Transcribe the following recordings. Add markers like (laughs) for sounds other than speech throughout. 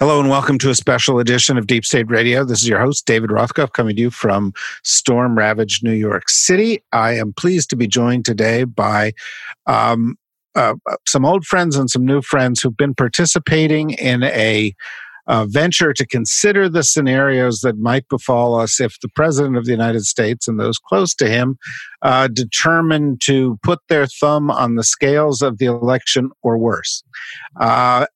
Hello and welcome to a special edition of Deep State Radio. This is your host, David Rothkopf, coming to you from storm ravaged New York City. I am pleased to be joined today by um, uh, some old friends and some new friends who've been participating in a uh, venture to consider the scenarios that might befall us if the President of the United States and those close to him uh, determine to put their thumb on the scales of the election or worse. Uh,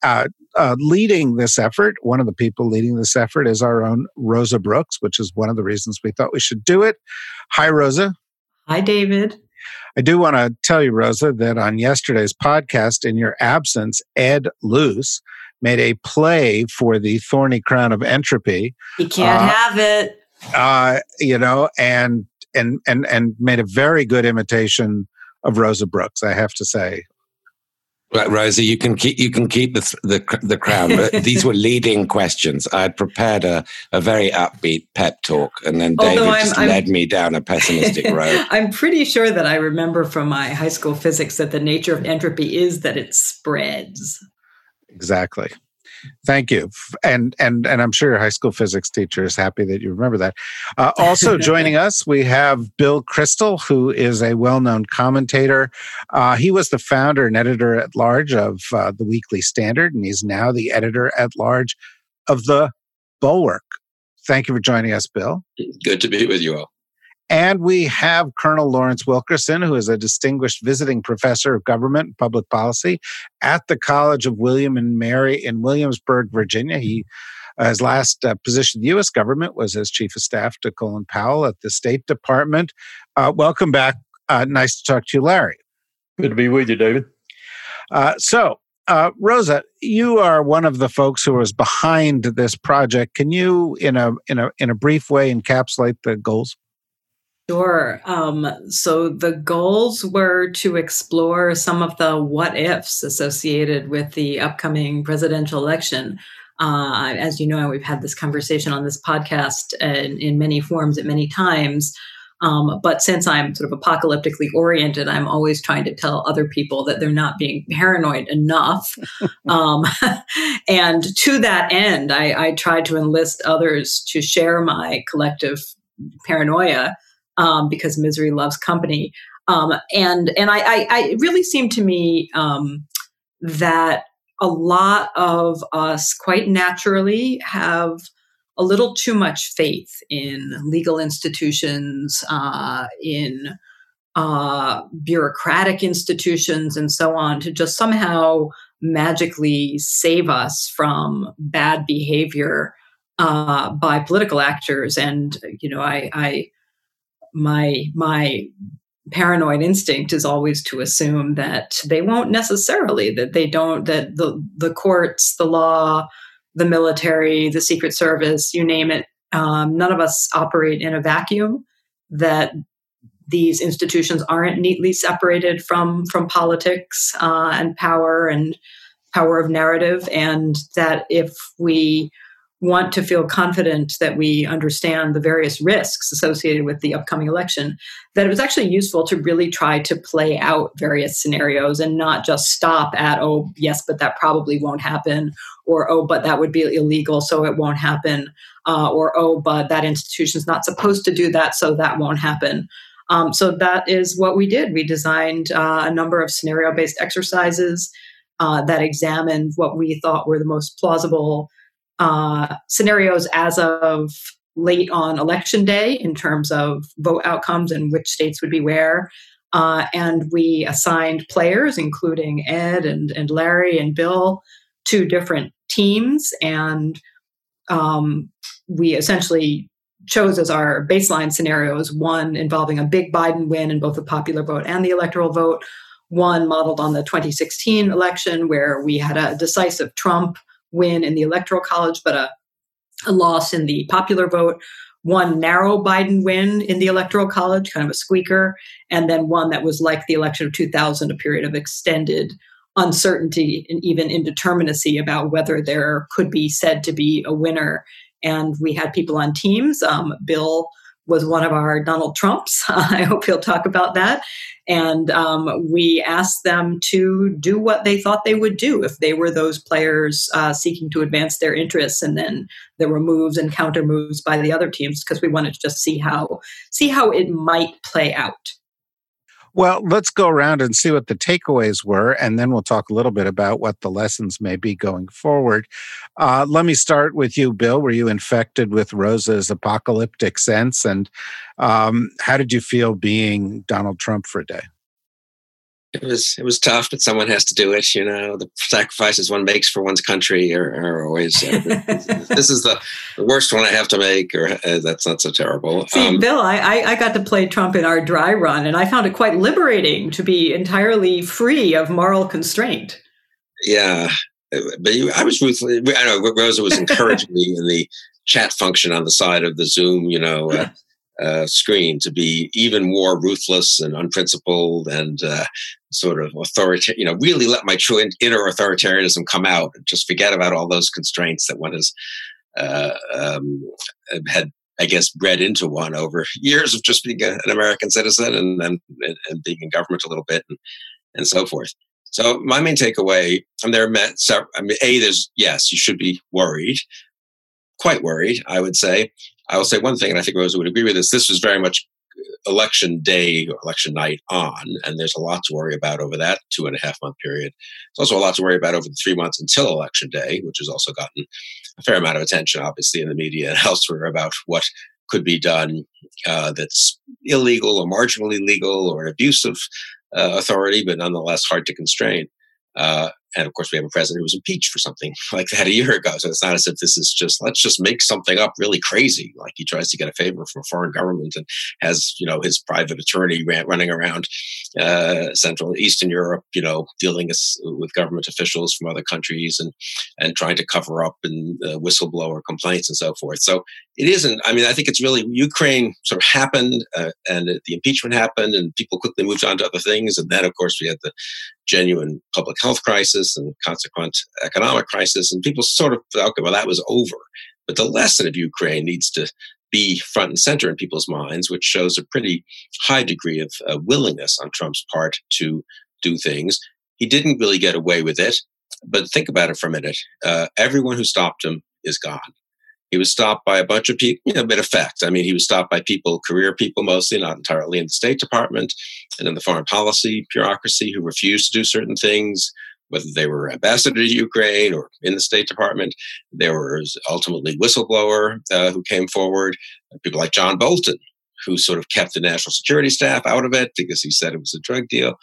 uh, leading this effort, one of the people leading this effort is our own Rosa Brooks, which is one of the reasons we thought we should do it. Hi, Rosa. Hi, David. I do want to tell you, Rosa, that on yesterday's podcast, in your absence, Ed Luce made a play for the Thorny Crown of Entropy. He can't uh, have it. Uh, you know, and and and and made a very good imitation of Rosa Brooks, I have to say. Right, Rosa, you can keep you can keep the the, the crown. (laughs) These were leading questions. I had prepared a, a very upbeat pep talk, and then David I'm, just I'm, led me down a pessimistic (laughs) road. I'm pretty sure that I remember from my high school physics that the nature of entropy is that it spreads. Exactly. Thank you, and and and I'm sure your high school physics teacher is happy that you remember that. Uh, also (laughs) joining us, we have Bill Kristol, who is a well-known commentator. Uh, he was the founder and editor at large of uh, the Weekly Standard, and he's now the editor at large of the Bulwark. Thank you for joining us, Bill. Good to be with you all. And we have Colonel Lawrence Wilkerson, who is a distinguished visiting professor of government and public policy at the College of William and Mary in Williamsburg, Virginia. He uh, his last uh, position in the U.S. government was as chief of staff to Colin Powell at the State Department. Uh, welcome back. Uh, nice to talk to you, Larry. Good to be with you, David. Uh, so, uh, Rosa, you are one of the folks who was behind this project. Can you, in a in a in a brief way, encapsulate the goals? Sure. Um, so the goals were to explore some of the what ifs associated with the upcoming presidential election. Uh, as you know, we've had this conversation on this podcast and in many forms at many times. Um, but since I'm sort of apocalyptically oriented, I'm always trying to tell other people that they're not being paranoid enough. (laughs) um, (laughs) and to that end, I, I tried to enlist others to share my collective paranoia um, because misery loves company. Um, and and I, I, I, really seemed to me um, that a lot of us quite naturally have a little too much faith in legal institutions, uh, in uh, bureaucratic institutions, and so on to just somehow magically save us from bad behavior uh, by political actors. And you know, I, I my my paranoid instinct is always to assume that they won't necessarily that they don't that the the courts the law the military the secret service you name it um, none of us operate in a vacuum that these institutions aren't neatly separated from from politics uh, and power and power of narrative and that if we want to feel confident that we understand the various risks associated with the upcoming election, that it was actually useful to really try to play out various scenarios and not just stop at, oh, yes, but that probably won't happen, or oh, but that would be illegal, so it won't happen, uh, or oh, but that institution is not supposed to do that, so that won't happen. Um, so that is what we did. We designed uh, a number of scenario based exercises uh, that examined what we thought were the most plausible uh, scenarios as of late on election day in terms of vote outcomes and which states would be where. Uh, and we assigned players, including Ed and, and Larry and Bill, to different teams. And um, we essentially chose as our baseline scenarios one involving a big Biden win in both the popular vote and the electoral vote, one modeled on the 2016 election, where we had a decisive Trump win in the electoral college, but a, a loss in the popular vote. One narrow Biden win in the electoral college, kind of a squeaker, and then one that was like the election of 2000, a period of extended uncertainty and even indeterminacy about whether there could be said to be a winner. And we had people on teams. Um, Bill was one of our Donald Trumps. (laughs) I hope he'll talk about that. And um, we asked them to do what they thought they would do if they were those players uh, seeking to advance their interests. And then there were moves and counter moves by the other teams because we wanted to just see how see how it might play out. Well, let's go around and see what the takeaways were, and then we'll talk a little bit about what the lessons may be going forward. Uh, let me start with you, Bill. Were you infected with Rosa's apocalyptic sense? And um, how did you feel being Donald Trump for a day? It was it was tough, but someone has to do it. You know, the sacrifices one makes for one's country are, are always. Uh, (laughs) this is the, the, worst one I have to make, or uh, that's not so terrible. See, um, Bill, I, I got to play Trump in our dry run, and I found it quite liberating to be entirely free of moral constraint. Yeah, but you, I was ruthless. I know Rosa was encouraging me in the chat function on the side of the Zoom. You know. Uh, (laughs) uh, screen to be even more ruthless and unprincipled and uh, sort of authoritarian, you know, really let my true inner authoritarianism come out and just forget about all those constraints that one has uh, um, had, I guess, bred into one over years of just being a, an American citizen and then and, and, being in government a little bit and, and so forth. So my main takeaway, and there are met, so, I mean, a there's yes, you should be worried, quite worried, I would say. I will say one thing, and I think Rosa would agree with this. This was very much election day or election night on, and there's a lot to worry about over that two and a half month period. There's also a lot to worry about over the three months until election day, which has also gotten a fair amount of attention, obviously, in the media and (laughs) elsewhere about what could be done uh, that's illegal or marginally legal or an abuse of uh, authority, but nonetheless hard to constrain. Uh, and of course, we have a president who was impeached for something (laughs) like that a year ago. So it's not as if this is just let's just make something up really crazy. Like he tries to get a favor from a foreign government and has you know his private attorney running around uh, Central and Eastern Europe, you know, dealing with government officials from other countries and and trying to cover up and uh, whistleblower complaints and so forth. So it isn't. I mean, I think it's really Ukraine sort of happened, uh, and the impeachment happened, and people quickly moved on to other things, and then of course we had the genuine public health crisis and consequent economic crisis, and people sort of okay, well that was over. But the lesson of Ukraine needs to be front and center in people's minds, which shows a pretty high degree of uh, willingness on Trump's part to do things. He didn't really get away with it, but think about it for a minute. Uh, everyone who stopped him is gone. He was stopped by a bunch of people, you know, bit of fact. I mean, he was stopped by people, career people mostly, not entirely in the State Department and in the foreign policy bureaucracy who refused to do certain things, whether they were ambassador to Ukraine or in the State Department. There was ultimately whistleblower uh, who came forward, people like John Bolton, who sort of kept the national security staff out of it because he said it was a drug deal.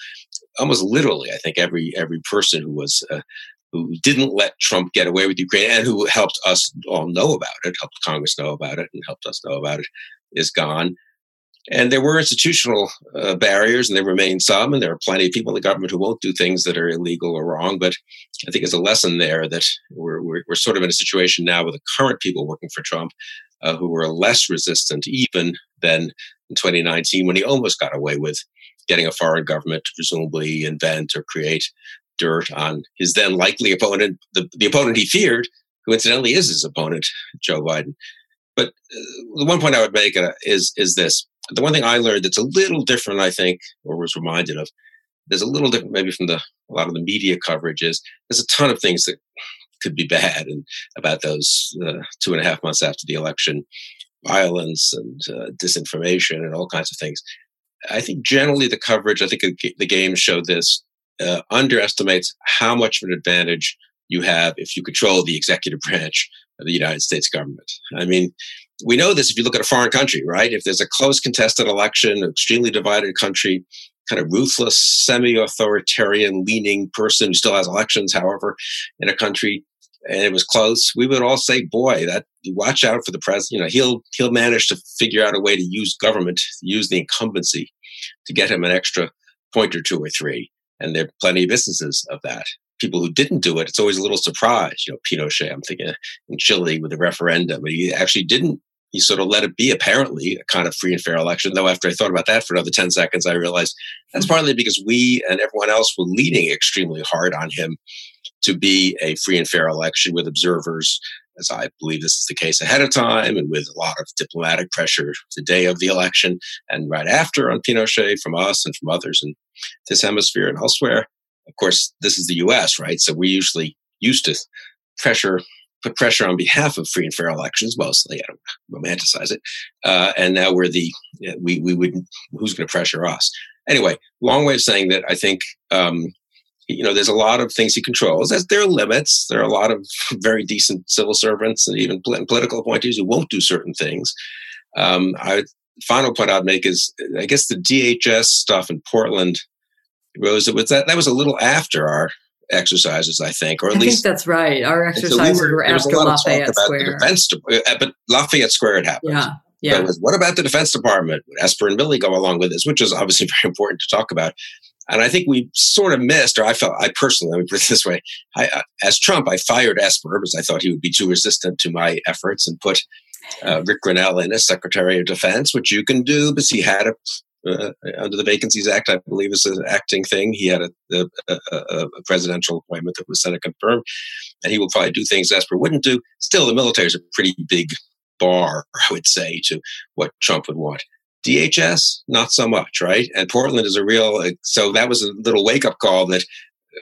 Almost literally, I think every every person who was uh, who didn't let Trump get away with Ukraine and who helped us all know about it, helped Congress know about it, and helped us know about it, is gone. And there were institutional uh, barriers, and there remain some, and there are plenty of people in the government who won't do things that are illegal or wrong. But I think it's a lesson there that we're, we're, we're sort of in a situation now with the current people working for Trump uh, who were less resistant even than in 2019 when he almost got away with getting a foreign government to presumably invent or create dirt on his then likely opponent, the, the opponent he feared, who incidentally is his opponent, Joe Biden. But uh, the one point I would make uh, is is this: the one thing I learned that's a little different, I think, or was reminded of, there's a little different maybe from the a lot of the media coverage is there's a ton of things that could be bad and about those uh, two and a half months after the election, violence and uh, disinformation and all kinds of things. I think generally the coverage, I think the game showed this, uh, underestimates how much of an advantage you have if you control the executive (laughs) branch of the United States government. I mean, we know this if you look at a foreign country, right? If there's a close contested election, extremely divided country, kind of ruthless, semi authoritarian leaning person who still has elections, however, in a country, and it was close, we would all say, boy, that watch out for the president. You know, he'll he'll manage to figure out a way to use government, use the incumbency to get him an extra point or two or three and there are plenty of instances of that. people who didn't do it, it's always a little surprise. You know, Pinochet, I'm thinking in Chile with the referendum, but he actually didn't. He sort of let it be, apparently, a kind of free and fair election. Though after I thought about that for another 10 seconds, I realized that's mm-hmm. partly because we and everyone else were leaning extremely hard on him to be a free and fair election with observers, as I believe this is the case ahead of time, and with a lot of diplomatic pressure the day of the election and right after on Pinochet from us and from others in this hemisphere and elsewhere. Of course, this is the US, right? So we usually used to pressure put pressure on behalf of free and fair elections mostly. I don't romanticize it. Uh, and now we're the we we would who's going to pressure us anyway? Long way of saying that I think um, you know there's a lot of things he controls. There's, there are limits. There are a lot of (laughs) very decent civil servants and even political appointees who won't do certain things. Um, I final point I'd make is I guess the DHS stuff in Portland Rose, it was that that was a little after our exercises, I think, or at I least that's right. Our exercises so we were, were after Lafayette Square. Defense, uh, but Lafayette Square had happened. Yeah. Yeah. Was, what about the Defense Department? Would Esper and Milley go along with this, which is obviously (laughs) very important to talk about. And I think we sort of missed, or I felt, I personally, let me put it this way: I, uh, as Trump, I fired Esper because I thought he would be too resistant to my efforts, and put uh, Rick Grenell in as Secretary of Defense, which you can do because he had a uh, under the Vacancies Act, I believe is an acting thing. He had a, a, a, presidential appointment that was Senate confirmed, and he will probably do things Esper wouldn't do. Still, the military is a pretty big bar, I would say, to what Trump would want. DHS, not so much, right? And Portland is a real, so that was a little wake up call that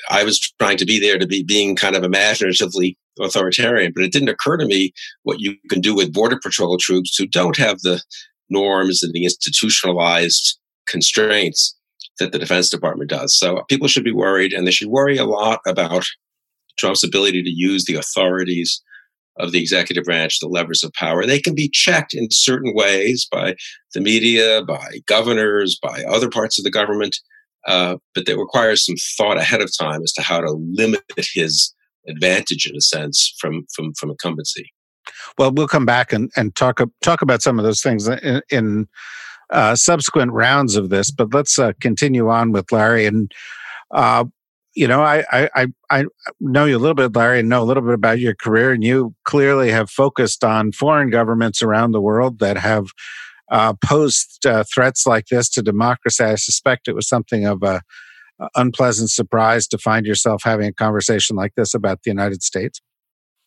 I was trying to be there to be being kind of imaginatively authoritarian, but it didn't occur to me what you can do with Border Patrol troops who don't have the norms and the institutionalized constraints that the Defense Department does. So people should be worried, and they should worry a lot about Trump's ability to use the authorities of the executive branch, the levers of power. They can be checked in certain ways by the media, by governors, by other parts of the government, uh, but that requires some thought ahead of time as to how to limit his advantage, in a sense, from from from incumbency. Well, we'll come back and, and talk talk about some of those things in, in uh, subsequent rounds of this. But let's uh, continue on with Larry. And uh, you know, I, I I know you a little bit, Larry, and know a little bit about your career. And you clearly have focused on foreign governments around the world that have uh, posed uh, threats like this to democracy. I suspect it was something of a unpleasant surprise to find yourself having a conversation like this about the United States.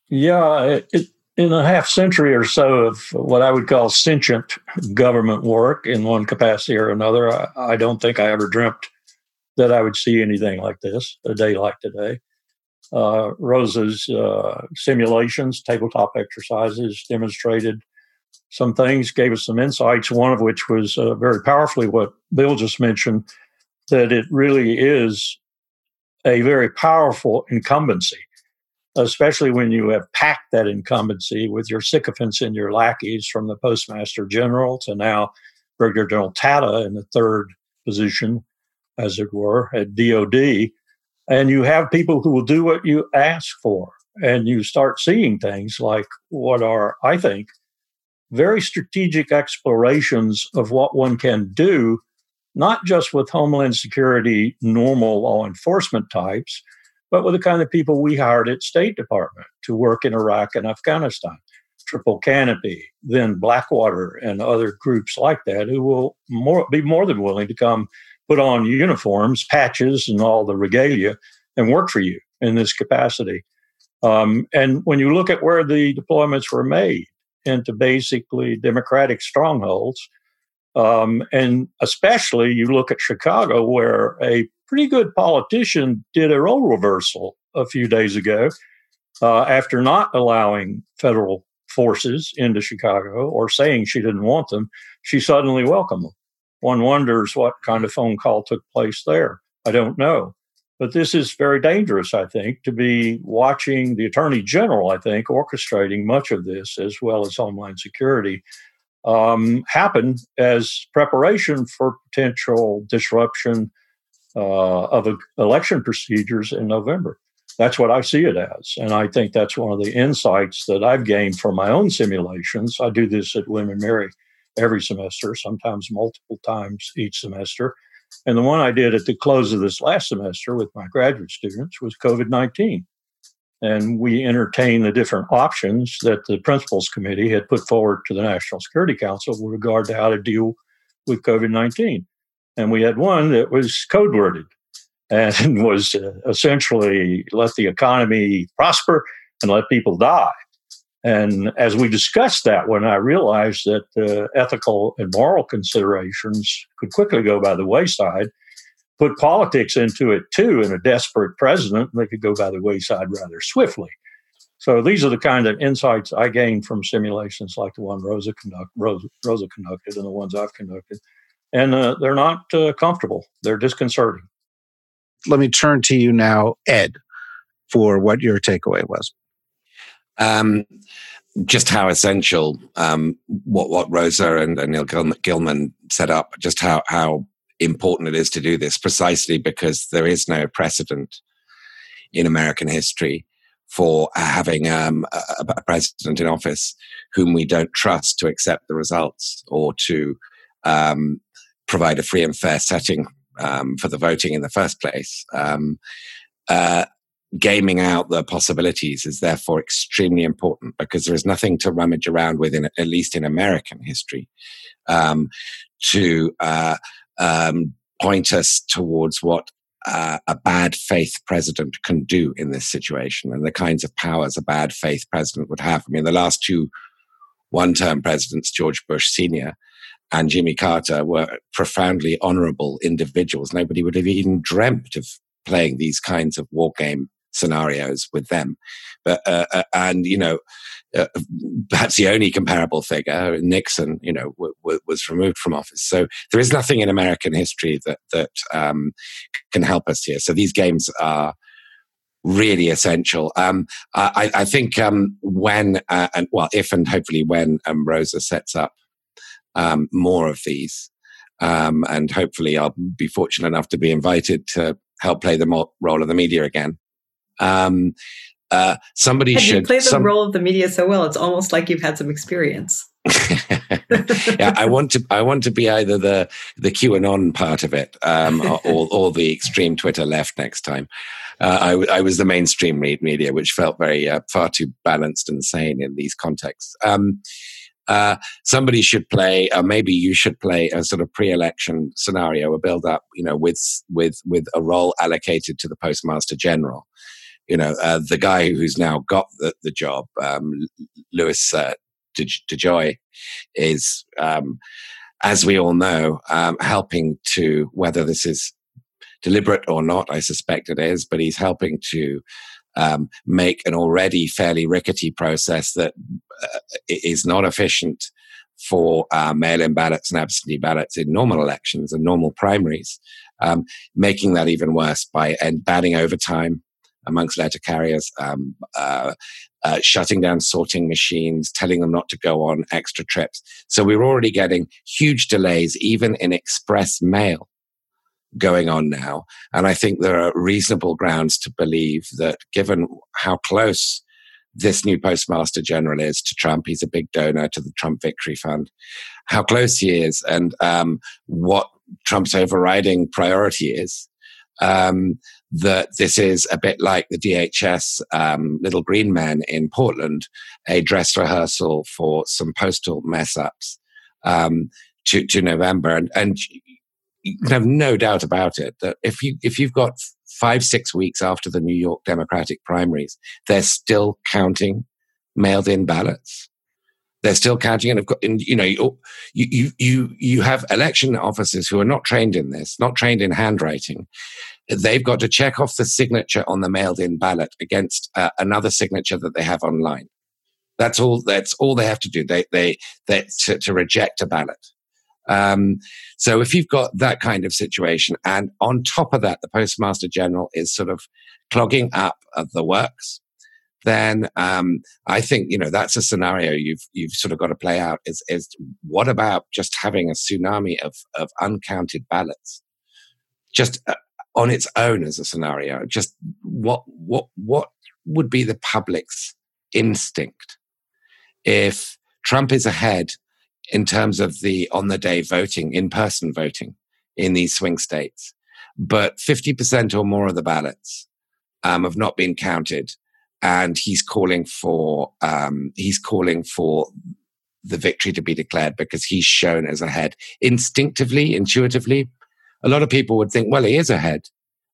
Yeah, it, in a half century or so of what I would call sentient government work in one capacity or another, I, I, don't think I ever dreamt that I would see anything like this, a day like today. Uh, Rosa's uh, simulations, tabletop exercises demonstrated some things, gave us some insights, one of which was uh, very powerfully what Bill just mentioned that it really is a very powerful incumbency especially when you have packed that incumbency with your sycophants and your lackeys from the postmaster general to now Brigadier General Tata in the third position, as it were, at DOD. And you have people who will do what you ask for. And you start seeing things like what are, I think, very strategic explorations of what one can do, not just with Homeland Security normal law enforcement types, but with the kind of people we hired at State Department to work in Iraq and Afghanistan. Triple Canopy, then Blackwater, and other groups like that who will more, be more than willing to come put on uniforms, patches, and all the regalia and work for you in this capacity. Um, and when you look at where the deployments were made into basically democratic strongholds, um, and especially you look at Chicago, where a pretty good politician did a role reversal a few days ago uh, after not allowing federal forces into Chicago or saying she didn't want them. She suddenly welcomed them. One wonders what kind of phone call took place there. I don't know. But this is very dangerous, I think, to be watching the Attorney General, I think, orchestrating much of this as well as Homeland Security um, happen as preparation for potential disruption uh, of election procedures in November. That's what I see it as. And I think that's one of the insights that I've gained from my own simulations. I do this at William Mary every semester, sometimes multiple times each semester. And the one I did at the close of this last semester with my graduate students was COVID 19. And we entertained the different options that the principals committee had put forward to the National Security Council with regard to how to deal with COVID 19. And we had one that was code worded and (laughs) was uh, essentially let the economy prosper and let people die. And as we discussed that one, I realized that uh, ethical and moral considerations could quickly go by the wayside. Put politics into it too, and a desperate president, they could go by the wayside rather swiftly. So these are the kind of insights I gained from simulations like the one Rosa, conduct, Rosa, Rosa conducted and the ones I've conducted. And uh, they're not uh, comfortable, they're disconcerting. Let me turn to you now, Ed, for what your takeaway was. Um, just how essential um, what what Rosa and, and Nils Gilman set up, just how how important it is to do this, precisely because there is no precedent in American history for having um, a, a, president in office whom we don't trust to accept the results or to um, provide a free and fair setting um, for the voting in the first place. Um, uh, gaming out the possibilities is therefore extremely important because there is nothing to rummage around with, in, at least in American history, um, to uh, um, point us towards what uh, a bad faith president can do in this situation and the kinds of powers a bad faith president would have. I mean, the last two one term presidents, George Bush Sr. and Jimmy Carter, were profoundly honorable individuals. Nobody would have even dreamt of playing these kinds of war game scenarios with them. But uh, uh, and you know, uh, perhaps the only comparable figure, Nixon, you know, w- w- was removed from office. So there is nothing in American history that that um, can help us here. So these games are really essential. Um, I, I, think um, when uh, and well, if and hopefully when um, Rosa sets up um, more of these. Um, and hopefully, I'll be fortunate enough to be invited to help play the role of the media again. Um, uh, somebody should you play the some, role of the media so well. It's almost like you've had some experience. (laughs) yeah, I want to. I want to be either the the QAnon part of it, um, or, (laughs) or the extreme Twitter left next time. Uh, I, I, was the mainstream media, which felt very uh, far too balanced and sane in these contexts. Um, uh, somebody should play, or maybe you should play a sort of pre-election scenario, a build-up, you know, with with with a role allocated to the postmaster general you know, uh, the guy who's now got the, the job, um, Louis uh, DeJoy, is, um, as we all know, um, helping to, whether this is deliberate or not, I suspect it is, but he's helping to um, make an already fairly rickety process that uh, is not efficient for uh, mail-in ballots and absentee ballots in normal elections and normal primaries, um, making that even worse by and banning overtime amongst letter carriers, um, uh, uh, shutting down sorting machines, telling them not to go on extra trips. So we're already getting huge delays, even in express mail going on now. And I think there are reasonable grounds to believe that given how close this new postmaster general is to Trump, he's a big donor to the Trump Victory Fund, how close he is and um, what Trump's overriding priority is. Um, that this is a bit like the DHS um, Little Green Men in Portland, a dress rehearsal for some postal mess ups um, to, to November. And, and you have no doubt about it that if you if you've got five six weeks after the New York Democratic primaries, they're still counting mailed in ballots. They're still counting, and, and you know, you, you you you have election officers who are not trained in this, not trained in handwriting, they've got to check off the signature on the mailed in ballot against uh, another signature that they have online. That's all. That's all they have to do. They they they to, to reject a ballot. Um, so if you've got that kind of situation, and on top of that, the postmaster general is sort of clogging up of the works, then um, I think you know that's a scenario you've you've sort of got to play out. Is is what about just having a tsunami of of uncounted ballots? Just uh, on its own as a scenario. Just what what what would be the public's instinct if Trump is ahead in terms of the on the day voting, in person voting in these swing states, but 50% or more of the ballots um, have not been counted. And he's calling for um, he's calling for the victory to be declared because he's shown as ahead instinctively, intuitively. A lot of people would think, well, he is ahead,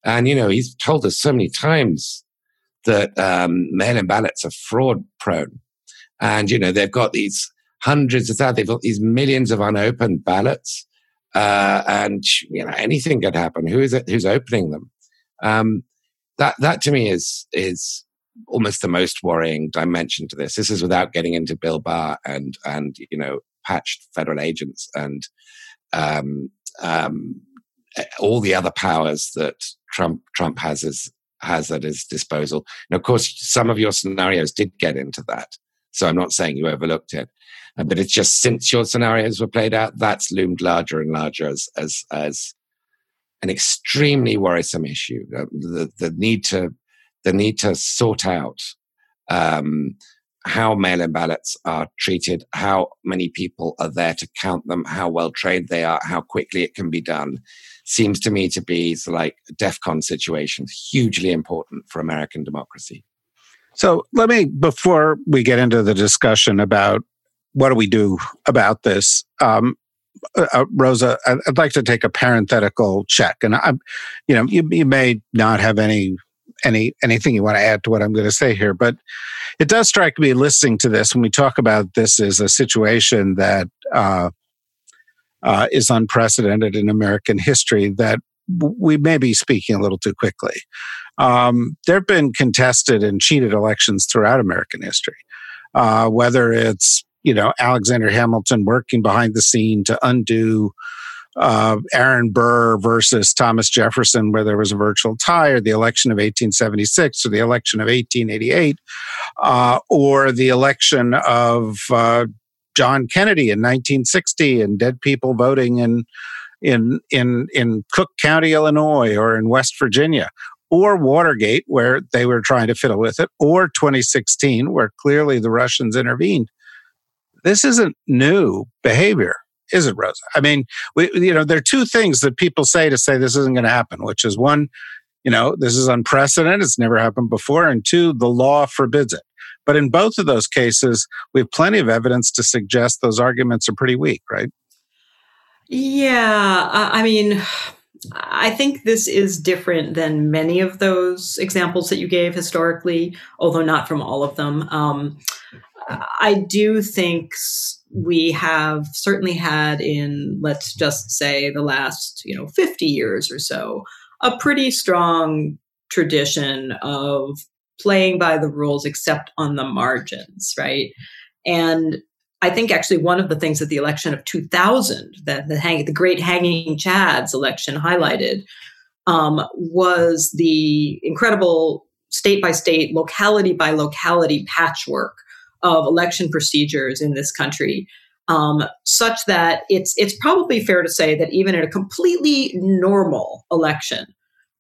and you know he's told us so many times that um, mail-in ballots are fraud prone, and you know they've got these hundreds of thousands, they've got these millions of unopened ballots, uh, and you know anything could happen. Who is it? Who's opening them? Um, that that to me is is almost the most worrying dimension to this. This is without getting into Bill Barr and and you know patched federal agents and um, um, all the other powers that Trump Trump has as, has at his disposal. And of course, some of your scenarios did get into that. So I'm not saying you overlooked it, uh, but it's just since your scenarios were played out, that's loomed larger and larger as as as an extremely worrisome issue. Uh, the the need to the need to sort out um, how mail-in ballots are treated, how many people are there to count them, how well trained they are, how quickly it can be done, seems to me to be like a DEFCON situations, hugely important for American democracy. So let me, before we get into the discussion about what do we do about this, um, uh, uh Rosa, I'd like to take a parenthetical check, and I'm, you know, you, you may not have any any anything you want to add to what I'm going to say here, but it does strike me listening to this when we talk about this is a situation that uh, uh, is unprecedented in American history that we may be speaking a little too quickly. Um, there have been contested and cheated elections throughout American history, uh, whether it's you know Alexander Hamilton working behind the scene to undo uh, Aaron Burr versus Thomas Jefferson, where there was a virtual tie, or the election of 1876, or the election of 1888, uh, or the election of uh, John Kennedy in 1960, and dead people voting in in in in Cook County, Illinois, or in West Virginia, or Watergate, where they were trying to fiddle with it, or 2016, where clearly the Russians intervened. This isn't new behavior is it, Rosa? I mean, we, you know, there are two things that people say to say this isn't going to happen, which is one, you know, this is unprecedented. It's never happened before. And two, the law forbids it. But in both of those cases, we have plenty of evidence to suggest those arguments are pretty weak, right? Yeah. I mean, I think this is different than many of those examples that you gave historically, although not from all of them. Um, I do think we have certainly had in, let's just say, the last, you know, 50 years or so, a pretty strong tradition of playing by the rules except on the margins, right? And I think actually one of the things that the election of 2000, that the, hang, the great hanging Chads election highlighted, um, was the incredible state by state, locality by locality patchwork of election procedures in this country, um, such that it's it's probably fair to say that even in a completely normal election,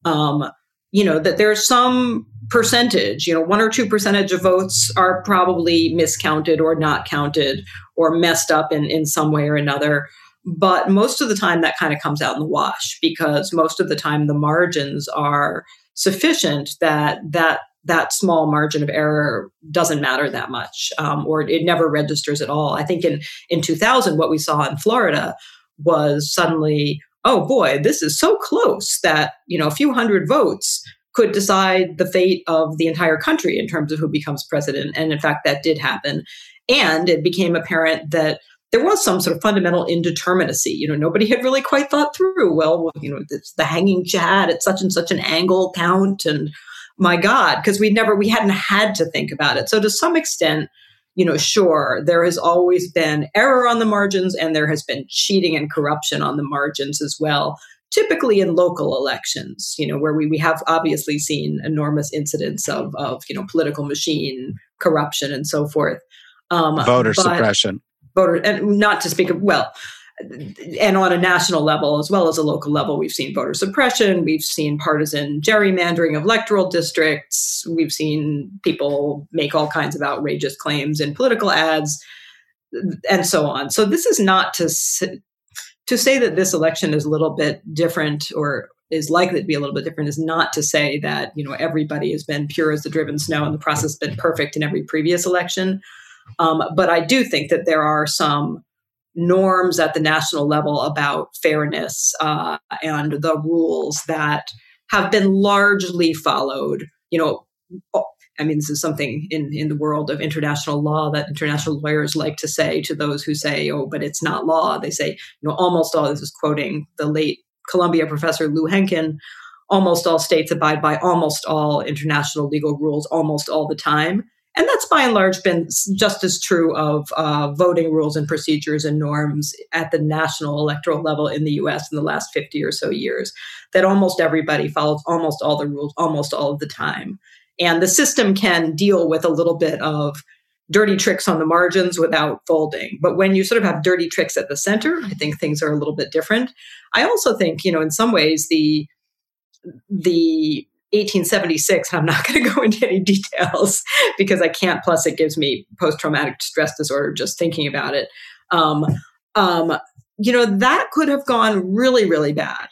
um, you know that there are some percentage, you know, one or two percentage of votes are probably miscounted or not counted or messed up in in some way or another. But most of the time, that kind of comes out in the wash because most of the time the margins are sufficient that that that small margin of error doesn't matter that much, um, or it never registers at all. I think in in 2000, what we saw in Florida was suddenly, oh boy, this is so close that you know a few hundred votes could decide the fate of the entire country in terms of who becomes president. And in fact, that did happen. And it became apparent that there was some sort of fundamental indeterminacy. You know, nobody had really quite thought through, well, you know, the hanging chad at such and such an angle count and my God, because we never, we hadn't had to think about it. So to some extent, you know, sure, there has always been error on the margins and there has been cheating and corruption on the margins as well, typically in local elections, you know, where we, we have obviously seen enormous incidents of, of, you know, political machine corruption and so forth. Um, voter suppression. Voter, and not to speak of, well, and on a national level as well as a local level, we've seen voter suppression, we've seen partisan gerrymandering of electoral districts, we've seen people make all kinds of outrageous claims in political ads, and so on. So this is not to to say that this election is a little bit different or is likely to be a little bit different is not to say that you know everybody has been pure as the driven snow and the process has been perfect in every previous election. Um, but I do think that there are some norms at the national level about fairness uh, and the rules that have been largely followed. You know, I mean, this is something in, in the world of international law that international lawyers like to say to those who say, oh, but it's not law. They say, you know, almost all this is quoting the late Columbia professor Lou Henkin. Almost all states abide by almost all international legal rules almost all the time. And that's by and large been just as true of uh, voting rules and procedures and norms at the national electoral level in the US in the last 50 or so years, that almost everybody follows almost all the rules almost all of the time. And the system can deal with a little bit of dirty tricks on the margins without folding. But when you sort of have dirty tricks at the center, I think things are a little bit different. I also think, you know, in some ways the the 1876, and I'm not (laughs) going to go into any details because I can't. Plus, it gives me post traumatic stress disorder just thinking about it. Um, um, you know, that could have gone really, really bad.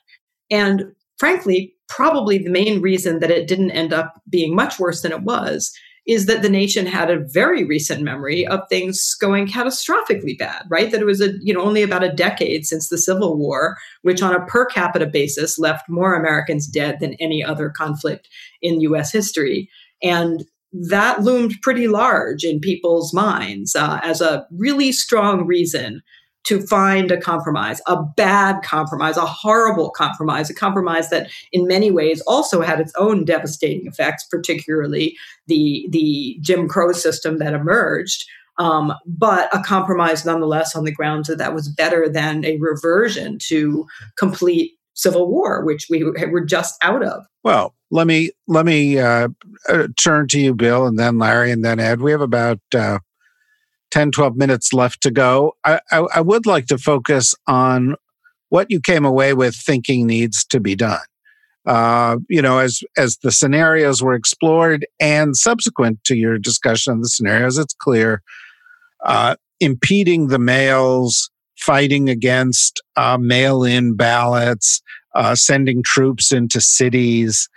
And frankly, probably the main reason that it didn't end up being much worse than it was is that the nation had a very recent memory of things going catastrophically bad right? That it was a you know only about a decade since the civil war which on a per capita basis left more americans dead than any other conflict in us history. And that loomed pretty large in people's minds uh, as a really strong reason to find a compromise, a bad compromise, a horrible compromise, a compromise that in many ways also had its own devastating effects, particularly the, the Jim Crow system that emerged. Um, but a compromise nonetheless on the grounds that that was better than a reversion to complete civil war, which we were just out of. Well, let me let me uh, uh, turn to you, Bill, and then Larry, and then Ed. We have about uh, 10, 12 minutes left to go. I, I, I would like to focus on what you came away with thinking needs to be done. Uh, you know, as as the scenarios were explored and subsequent to your discussion of the scenarios, it's clear uh, impeding the mails, fighting against uh, mail-in ballots, uh, sending troops into cities,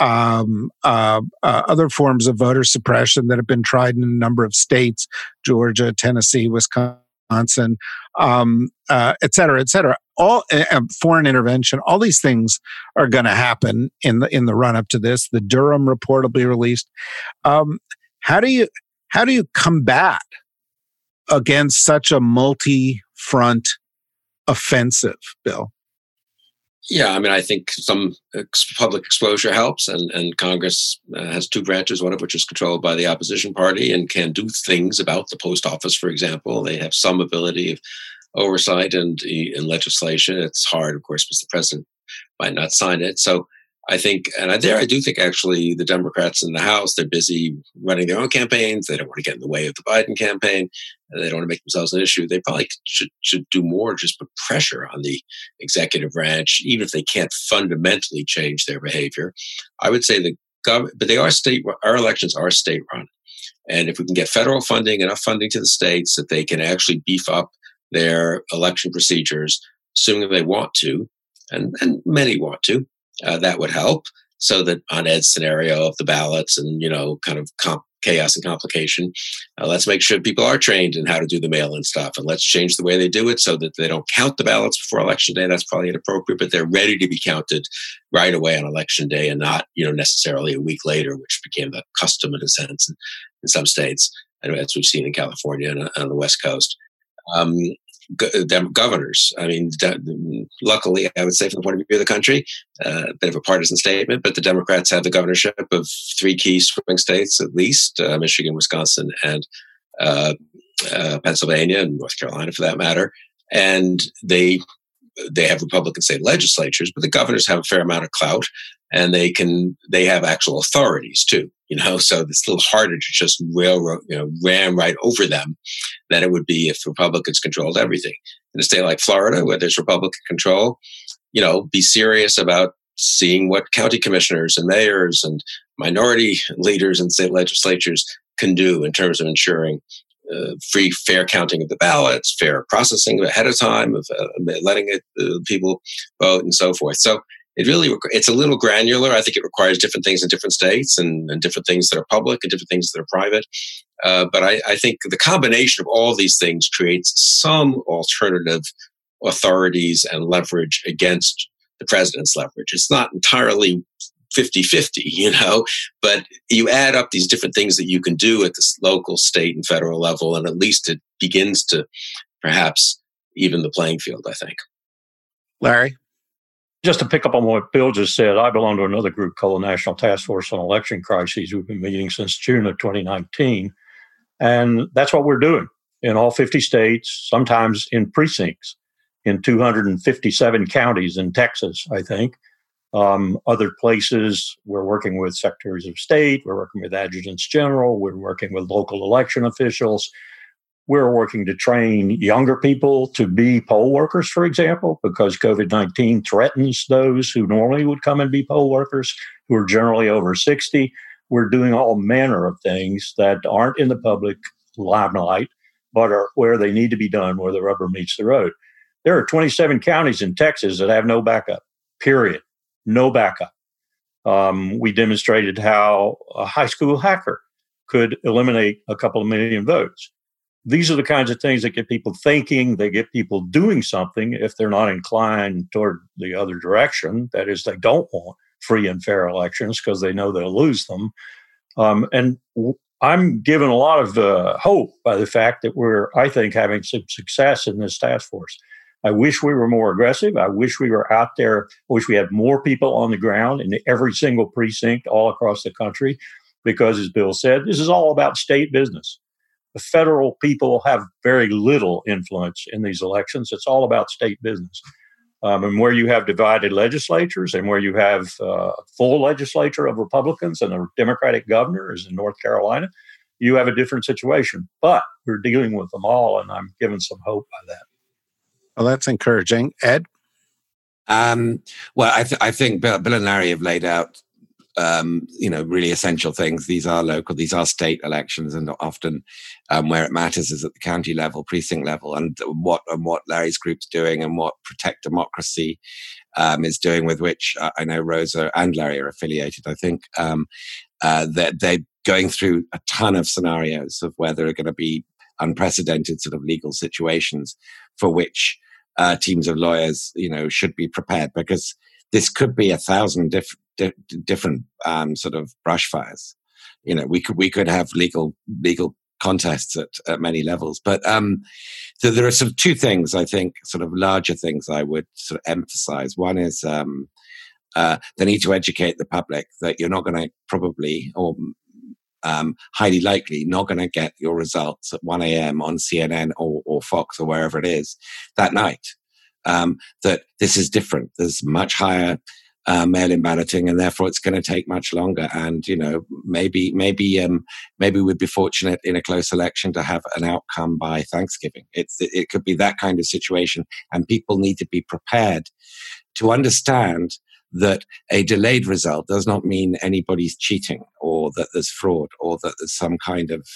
um, uh, uh, other forms of voter suppression that have been tried in a number of states Georgia, Tennessee, Wisconsin, um, uh, et cetera, et cetera. All foreign intervention, all these things are going to happen in the in the run up to this. The Durham report will be released. Um, how do you how do you combat against such a multi front offensive, Bill? Yeah, I mean, I think some ex- public exposure helps, and, and Congress uh, has two branches, one of which is controlled by the opposition party and can do things about the post office, for example. They have some ability of oversight and in legislation. It's hard, of course, because the president might not sign it. So I think, and there I do think actually the Democrats in the House, they're busy running their own campaigns. They don't want to get in the way of the Biden campaign. They don't want to make themselves an issue. They probably should, should do more, just put pressure on the executive branch, even if they can't fundamentally change their behavior. I would say the government, but they are state, our elections are state run. And if we can get federal funding, enough funding to the states that they can actually beef up their election procedures, assuming they want to, and, and many want to, uh, that would help so that on Ed's scenario of the ballots and, you know, kind of comp- chaos and complication, uh, let's make sure people are trained in how to do the mail and stuff. And let's change the way they do it so that they don't count the ballots before election day. That's probably inappropriate, but they're ready to be counted right away on election day and not, you know, necessarily a week later, which became the custom in a sense in, in some states, as we've seen in California and on the West Coast. Um, governors. I mean, luckily, I would say from the point of view of the country, uh, bit of a partisan statement, but the Democrats have the governorship of three key swing states at least uh, Michigan, Wisconsin, and uh, uh, Pennsylvania, and North Carolina for that matter. And they they have Republican state legislatures, but the governors have a fair amount of clout and they can they have actual authorities too you know so it's a little harder to just railroad you know ram right over them than it would be if republicans controlled everything in a state like florida where there's republican control you know be serious about seeing what county commissioners and mayors and minority leaders in state legislatures can do in terms of ensuring uh, free, fair counting of the ballots, fair processing ahead of time of uh, letting it, uh, people vote, and so forth. So it really it's a little granular. I think it requires different things in different states and, and different things that are public and different things that are private. Uh, but I, I, think the combination of all these things creates some alternative authorities and leverage against the president's leverage. It's not entirely 50 50, (laughs) you know, but you add up these different things that you can do at the local, state, and federal level, and at least it begins to perhaps even the playing field, I think. Larry? Just to pick up on what Bill just said, I belong to another group called the National Task Force on Election Crises. We've been meeting since June of 2019. And that's what we're doing in all 50 states, sometimes in precincts, in 257 counties in Texas, I think. Um, other places, we're working with secretaries of state, we're working with adjutants general, we're working with local election officials. We're working to train younger people to be poll workers, for example, because COVID 19 threatens those who normally would come and be poll workers, who are generally over 60. We're doing all manner of things that aren't in the public limelight, but are where they need to be done, where the rubber meets the road. There are 27 counties in Texas that have no backup, period. No backup. Um, we demonstrated how a high school hacker could eliminate a couple of million votes these are the kinds of things that get people thinking. They get people doing something if they're not inclined toward the other direction. That is, they don't want free and fair elections because they know they'll lose them. Um, and I'm given a lot of uh, hope by the fact that we're, I think, having some success in this task force. I wish we were more aggressive. I wish we were out there. I wish we had more people on the ground in every single precinct all across the country. Because, as Bill said, this is all about state business the federal people have very little influence in these elections. It's all about state business. Um, and where you have divided legislatures and where you have uh, full legislature of Republicans and a Democratic governor, as in North Carolina, you have a different situation. But we're dealing with them all, and I'm given some hope by that. Well, that's encouraging. Ed? Um, well, I, th- I think Bill, Bill, and Larry have laid out um, you know, really essential things. These are local, these are state elections, and often um, where it matters is at the county level, precinct level, and what and what Larry's group's doing, and what Protect Democracy um, is doing, with which uh, I know Rosa and Larry are affiliated. I think um, uh, that they're going through a ton of scenarios of where there are going to be unprecedented sort of legal situations for which uh, teams of lawyers, you know, should be prepared because this could be a thousand different di- different um, sort of brush fires. You know, we could we could have legal legal contests at, at many levels. But um, so there are sort of two things I think, sort of larger things I would sort of emphasize. One is um, uh, the need to educate the public that you're not going to probably or um, highly likely not going to get your results at 1 a.m. on CNN or, or Fox or wherever it is that night. Um, that this is different. There's much higher uh, mail-in balloting, and therefore it's going to take much longer. And you know, maybe maybe um, maybe we'd be fortunate in a close election to have an outcome by Thanksgiving. It's it could be that kind of situation, and people need to be prepared to understand that a delayed result does not mean anybody's cheating or that there's fraud or that there's some kind of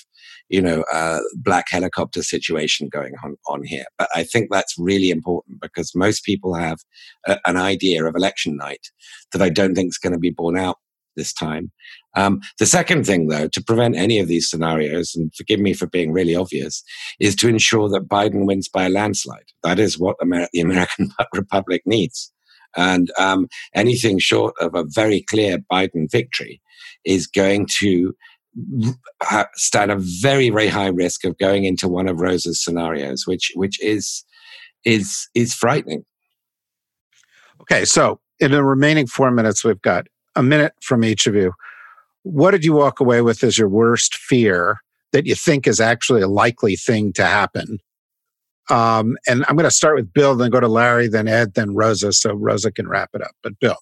you know uh, black helicopter situation going on, on here. But i think that's really important because most people have a, an idea of election night that i don't think is going to be borne out this time. Um, the second thing though to prevent any of these scenarios and forgive me for being really obvious is to ensure that biden wins by a landslide. That is what Amer- the american (laughs) republic needs and um, anything short of a very clear Biden victory is going to stand a very, very high risk of going into one of Rosa's scenarios, which which is is is frightening. Okay, so in the remaining four minutes, we've got a minute from each of you. What did you walk away with as your worst fear that you think is actually a likely thing to happen um, and I'm going to start with Bill, then go to Larry, then Ed, then Rosa, so Rosa can wrap it up. But Bill,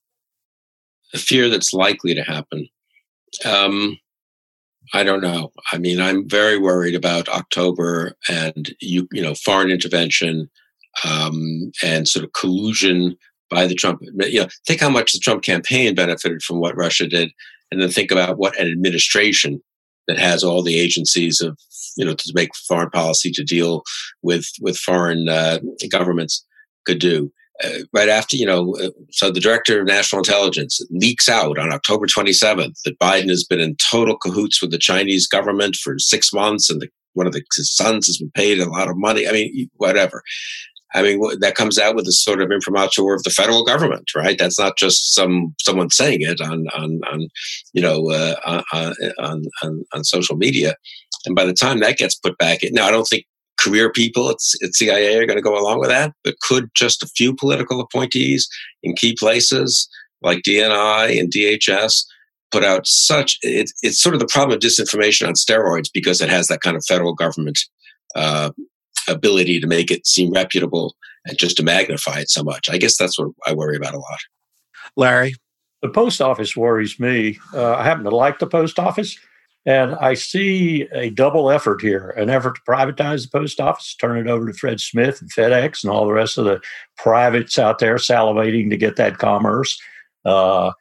a fear that's likely to happen. Um, I don't know. I mean, I'm very worried about October and you, you know, foreign intervention um, and sort of collusion by the Trump. You know, think how much the Trump campaign benefited from what Russia did, and then think about what an administration that has all the agencies of you know to make foreign policy to deal with with foreign uh, governments could do. Uh, right after, you know, uh, so the director of national intelligence leaks out on October 27th that Biden has been in total cahoots with the Chinese government for six months and the, one of the, his sons has been paid a lot of money. I mean, whatever. I mean, that comes out with a sort of imprimatur of the federal government, right? That's not just some someone saying it on on on you know uh, on, on, on on social media. And by the time that gets put back, now I don't think career people at, at CIA are going to go along with that, but could just a few political appointees in key places like DNI and DHS put out such it, it's sort of the problem of disinformation on steroids because it has that kind of federal government uh, ability to make it seem reputable and just to magnify it so much. I guess that's what I worry about a lot. Larry, the post office worries me. Uh, I happen to like the post office. And I see a double effort here an effort to privatize the post office, turn it over to Fred Smith and FedEx and all the rest of the privates out there salivating to get that commerce. Uh,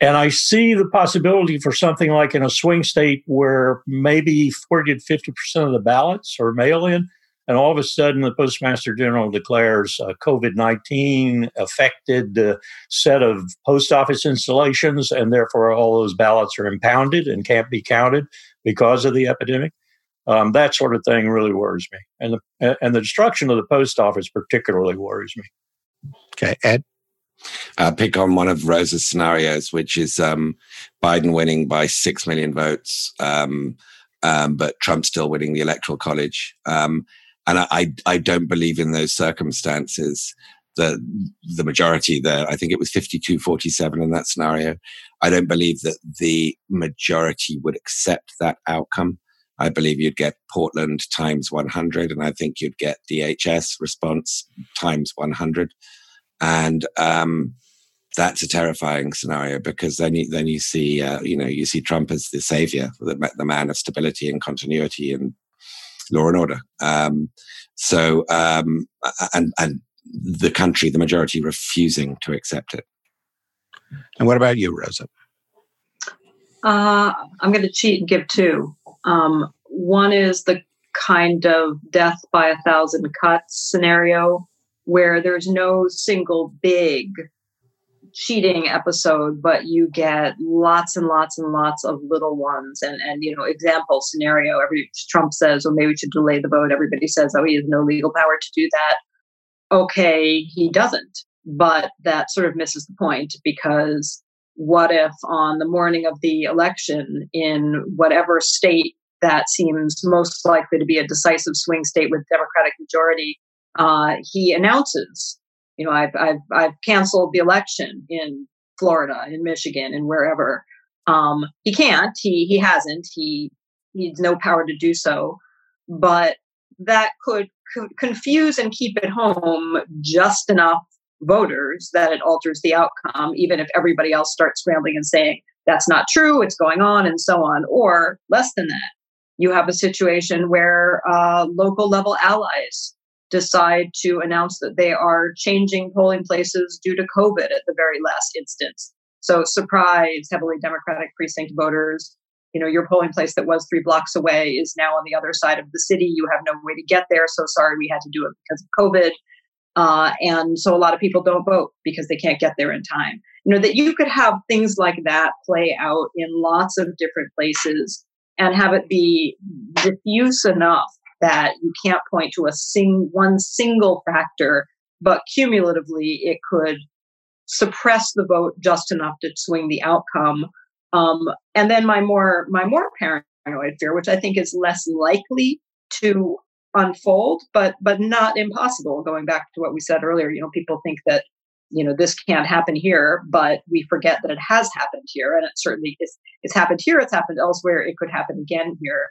and I see the possibility for something like in a swing state where maybe 40 to 50% of the ballots are mail in. And all of a sudden, the Postmaster General declares a COVID 19 affected uh, set of post office installations, and therefore all those ballots are impounded and can't be counted because of the epidemic. Um, that sort of thing really worries me. And the, and the destruction of the post office particularly worries me. Okay, Ed? Uh, pick on one of Rosa's scenarios, which is um, Biden winning by 6 million votes, um, um, but Trump still winning the Electoral College. And I, I don't believe in those circumstances. The the majority there, I think it was 52 47 in that scenario. I don't believe that the majority would accept that outcome. I believe you'd get Portland times 100, and I think you'd get DHS response times 100. And um, that's a terrifying scenario because then you, then you see, uh, you know, you see Trump as the savior, the, the man of stability and continuity and law and order. Um, so, um, and, and the country, the majority refusing to accept it. And what about you, Rosa? Uh, I'm going to cheat and give two. Um, one is the kind of death by a thousand cuts scenario where there's no single big cheating episode, but you get lots and lots and lots of little ones. And, and you know, example scenario, every Trump says, well, maybe we should delay the vote. Everybody says, oh, he has no legal power to do that. Okay, he doesn't. But that sort of misses the point because what if on the morning of the election in whatever state that seems most likely to be a decisive swing state with Democratic majority, uh, he announces you know, I've I've I've canceled the election in Florida, in Michigan, and wherever. Um, he can't. He he hasn't. He needs no power to do so. But that could co- confuse and keep at home just enough voters that it alters the outcome, even if everybody else starts scrambling and saying that's not true, it's going on, and so on. Or less than that, you have a situation where uh, local level allies decide to announce that they are changing polling places due to COVID at the very last instance. So, surprise, heavily Democratic precinct voters. You know, your polling place that was three blocks away is now on the other side of the city. You have no way to get there. So sorry, we had to do it because of COVID. Uh, and so a lot of people don't vote because they can't get there in time. You know, that you could have things like that play out in lots of different places and have it be diffuse enough that you can't point to a sing one single factor, but cumulatively it could suppress the vote just enough to swing the outcome. Um, and then my more my more paranoid fear, which I think is less likely to unfold, but but not impossible. Going back to what we said earlier, you know, people think that you know this can't happen here, but we forget that it has happened here, and it certainly is. It's happened here. It's happened elsewhere. It could happen again here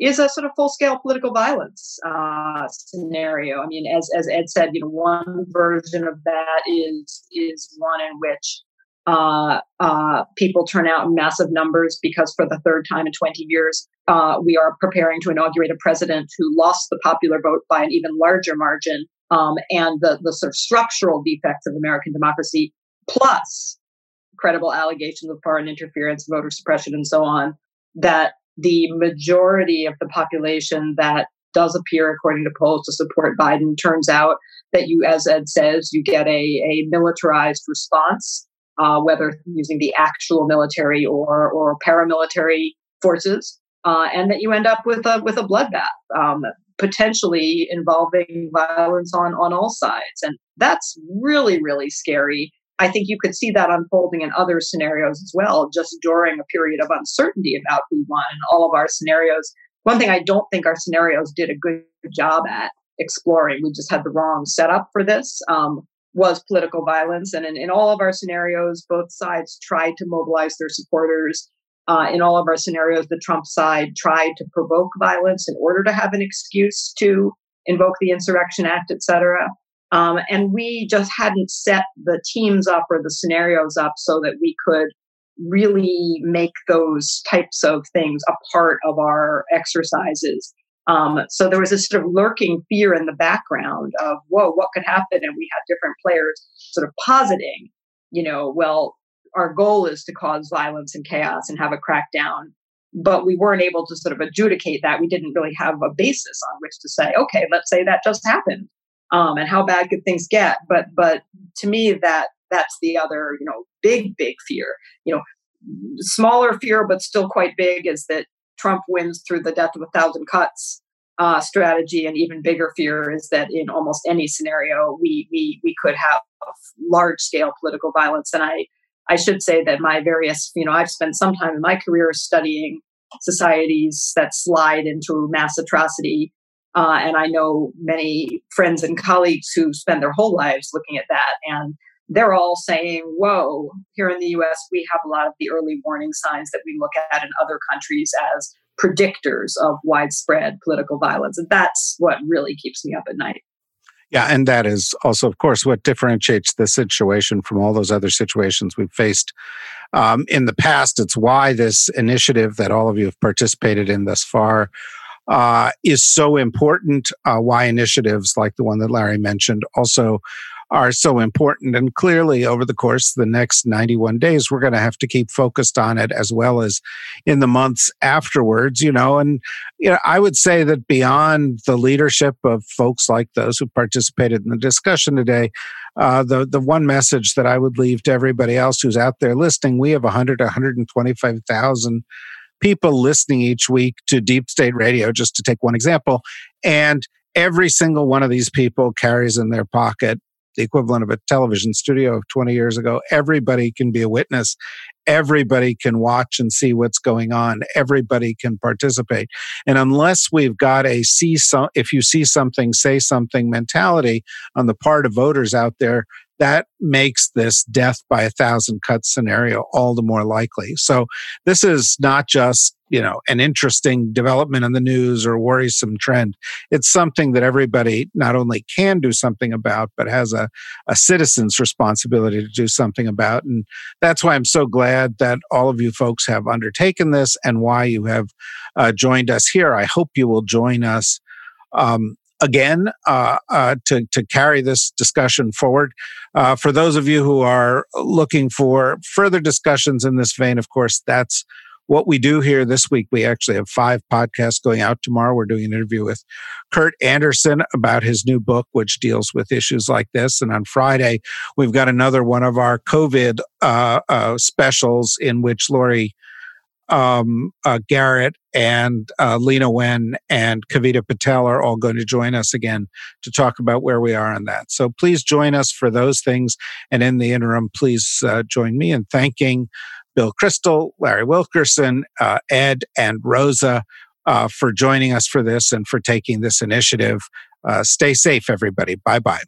is a sort of full scale political violence uh, scenario. I mean, as as Ed said, you know, one version of that is is one in which uh, uh, people turn out in massive numbers because for the third time in 20 years, uh, we are preparing to inaugurate a president who lost the popular vote by an even larger margin. Um, and the, the sort of structural defects of American democracy, plus credible allegations of foreign interference, voter suppression, and so on, that the majority of the population that does appear, according to polls, to support Biden turns out that you, as Ed says, you get a, a militarized response, uh, whether using the actual military or, or paramilitary forces, uh, and that you end up with a, with a bloodbath. Um, potentially involving violence on on all sides and that's really really scary i think you could see that unfolding in other scenarios as well just during a period of uncertainty about who won and all of our scenarios. One thing i don't think our scenarios did a good job at exploring we just had the wrong setup for this um, was political violence. And in, in all of our scenarios both sides tried to mobilize their supporters. Uh, in all of our scenarios, the Trump side tried to provoke violence in order to have an excuse to invoke the Insurrection Act, et cetera. Um, and we just hadn't set the teams up or the scenarios up so that we could really make those types of things a part of our exercises. Um, so there was this sort of lurking fear in the background of, whoa, what could happen? And we had different players sort of positing, you know, well, our goal is to cause violence and chaos and have a crackdown but we weren't able to sort of adjudicate that we didn't really have a basis on which to say okay let's say that just happened um, and how bad could things get but but to me that that's the other you know big big fear you know smaller fear but still quite big is that trump wins through the death of a thousand cuts uh, strategy and even bigger fear is that in almost any scenario we we we could have large scale political violence and i I should say that my various, you know, I've spent some time in my career studying societies that slide into mass atrocity. Uh, and I know many friends and colleagues who spend their whole lives looking at that. And they're all saying, whoa, here in the US, we have a lot of the early warning signs that we look at in other countries as predictors of widespread political violence. And that's what really keeps me up at night. Yeah, and that is also, of course, what differentiates this situation from all those other situations we've faced um, in the past. It's why this initiative that all of you have participated in thus far uh, is so important. Uh, why initiatives like the one that Larry mentioned also are so important. And clearly, over the course of the next 91 days, we're going to have to keep focused on it as well as in the months afterwards, you know. And, you know, I would say that beyond the leadership of folks like those who participated in the discussion today, uh, the, the one message that I would leave to everybody else who's out there listening, we have 100, 125,000 people listening each week to Deep State Radio, just to take one example. And every single one of these people carries in their pocket the equivalent of a television studio of 20 years ago. Everybody can be a witness. Everybody can watch and see what's going on. Everybody can participate. And unless we've got a see some, if you see something, say something mentality on the part of voters out there, that makes this death by a thousand cuts scenario all the more likely. So this is not just, you know, an interesting development in the news or worrisome trend. It's something that everybody not only can do something about, but has a, a citizen's responsibility to do something about. And that's why I'm so glad that all of you folks have undertaken this and why you have uh, joined us here. I hope you will join us um, again uh, uh, to, to carry this discussion forward. Uh, for those of you who are looking for further discussions in this vein, of course, that's what we do here this week. We actually have five podcasts going out tomorrow. We're doing an interview with Kurt Andersen about his new book, which deals with issues like this. And on Friday, we've got another one of our COVID uh, uh, specials in which Laurie um, uh, Garrett and uh, Leana Wen and Kavita Patel are all going to join us again to talk about where we are on that. So please join us for those things. And in the interim, please uh, join me in thanking Bill Kristol, Larry Wilkerson, uh, Ed, and Rosa uh, for joining us for this and for taking this initiative. Uh, stay safe, everybody. Bye bye.